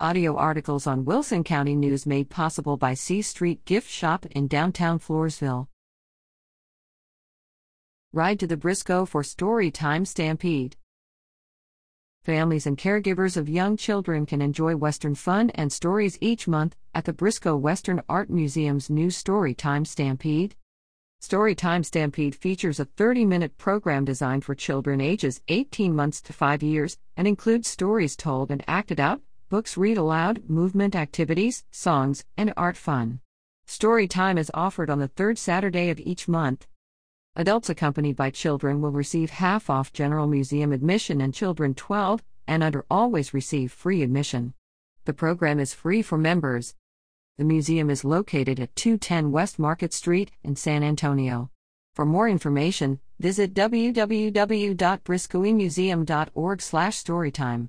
Audio articles on Wilson County News made possible by C Street Gift Shop in downtown Floresville. Ride to the Briscoe for Story Time Stampede. Families and caregivers of young children can enjoy Western fun and stories each month at the Briscoe Western Art Museum's new Story Time Stampede. Story Time Stampede features a 30 minute program designed for children ages 18 months to 5 years and includes stories told and acted out books read aloud, movement activities, songs, and art fun. Story time is offered on the third Saturday of each month. Adults accompanied by children will receive half off general museum admission, and children 12 and under always receive free admission. The program is free for members. The museum is located at 210 West Market Street in San Antonio. For more information, visit www.briscoemuseum.org/storytime.